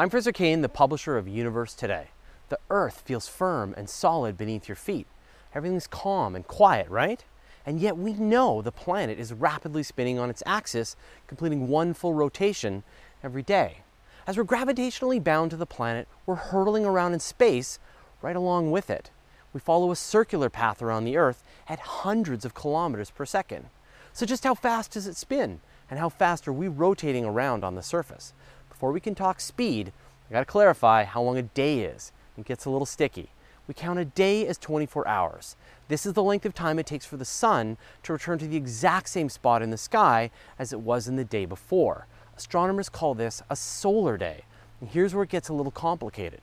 I'm Fraser Cain, the publisher of Universe Today. The Earth feels firm and solid beneath your feet. Everything's calm and quiet, right? And yet we know the planet is rapidly spinning on its axis, completing one full rotation every day. As we're gravitationally bound to the planet, we're hurtling around in space right along with it. We follow a circular path around the Earth at hundreds of kilometers per second. So, just how fast does it spin? And how fast are we rotating around on the surface? Before we can talk speed, I gotta clarify how long a day is. It gets a little sticky. We count a day as 24 hours. This is the length of time it takes for the sun to return to the exact same spot in the sky as it was in the day before. Astronomers call this a solar day. And here's where it gets a little complicated.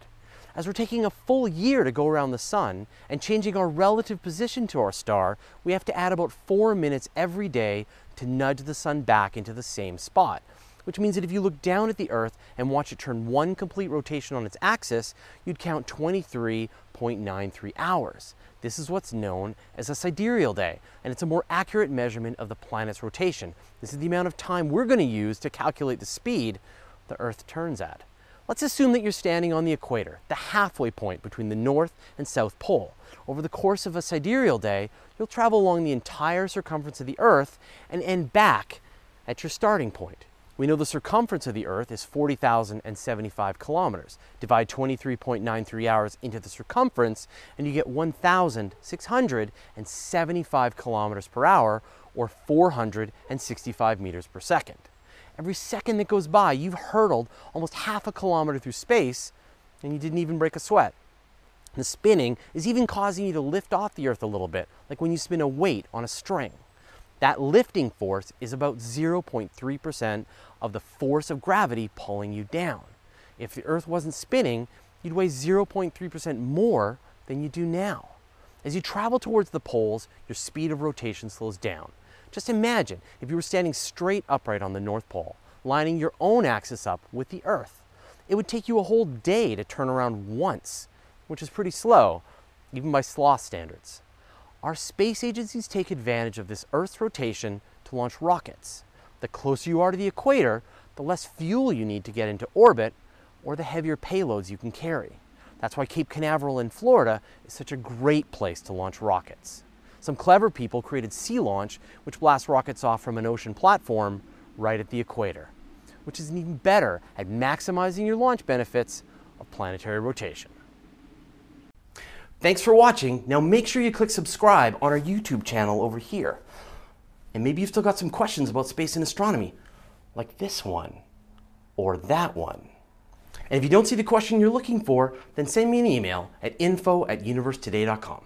As we're taking a full year to go around the sun and changing our relative position to our star, we have to add about four minutes every day to nudge the sun back into the same spot. Which means that if you look down at the Earth and watch it turn one complete rotation on its axis, you'd count 23.93 hours. This is what's known as a sidereal day, and it's a more accurate measurement of the planet's rotation. This is the amount of time we're going to use to calculate the speed the Earth turns at. Let's assume that you're standing on the equator, the halfway point between the North and South Pole. Over the course of a sidereal day, you'll travel along the entire circumference of the Earth and end back at your starting point. We know the circumference of the Earth is 40,075 kilometers. Divide 23.93 hours into the circumference, and you get 1,675 kilometers per hour, or 465 meters per second. Every second that goes by, you've hurtled almost half a kilometer through space, and you didn't even break a sweat. The spinning is even causing you to lift off the Earth a little bit, like when you spin a weight on a string. That lifting force is about 0.3% of the force of gravity pulling you down. If the Earth wasn't spinning, you'd weigh 0.3% more than you do now. As you travel towards the poles, your speed of rotation slows down. Just imagine if you were standing straight upright on the North Pole, lining your own axis up with the Earth. It would take you a whole day to turn around once, which is pretty slow, even by sloth standards. Our space agencies take advantage of this Earth's rotation to launch rockets. The closer you are to the equator, the less fuel you need to get into orbit or the heavier payloads you can carry. That's why Cape Canaveral in Florida is such a great place to launch rockets. Some clever people created Sea Launch, which blasts rockets off from an ocean platform right at the equator, which is even better at maximizing your launch benefits of planetary rotation. Thanks for watching. Now make sure you click subscribe on our YouTube channel over here. And maybe you've still got some questions about space and astronomy, like this one or that one. And if you don't see the question you're looking for, then send me an email at info at universetoday.com.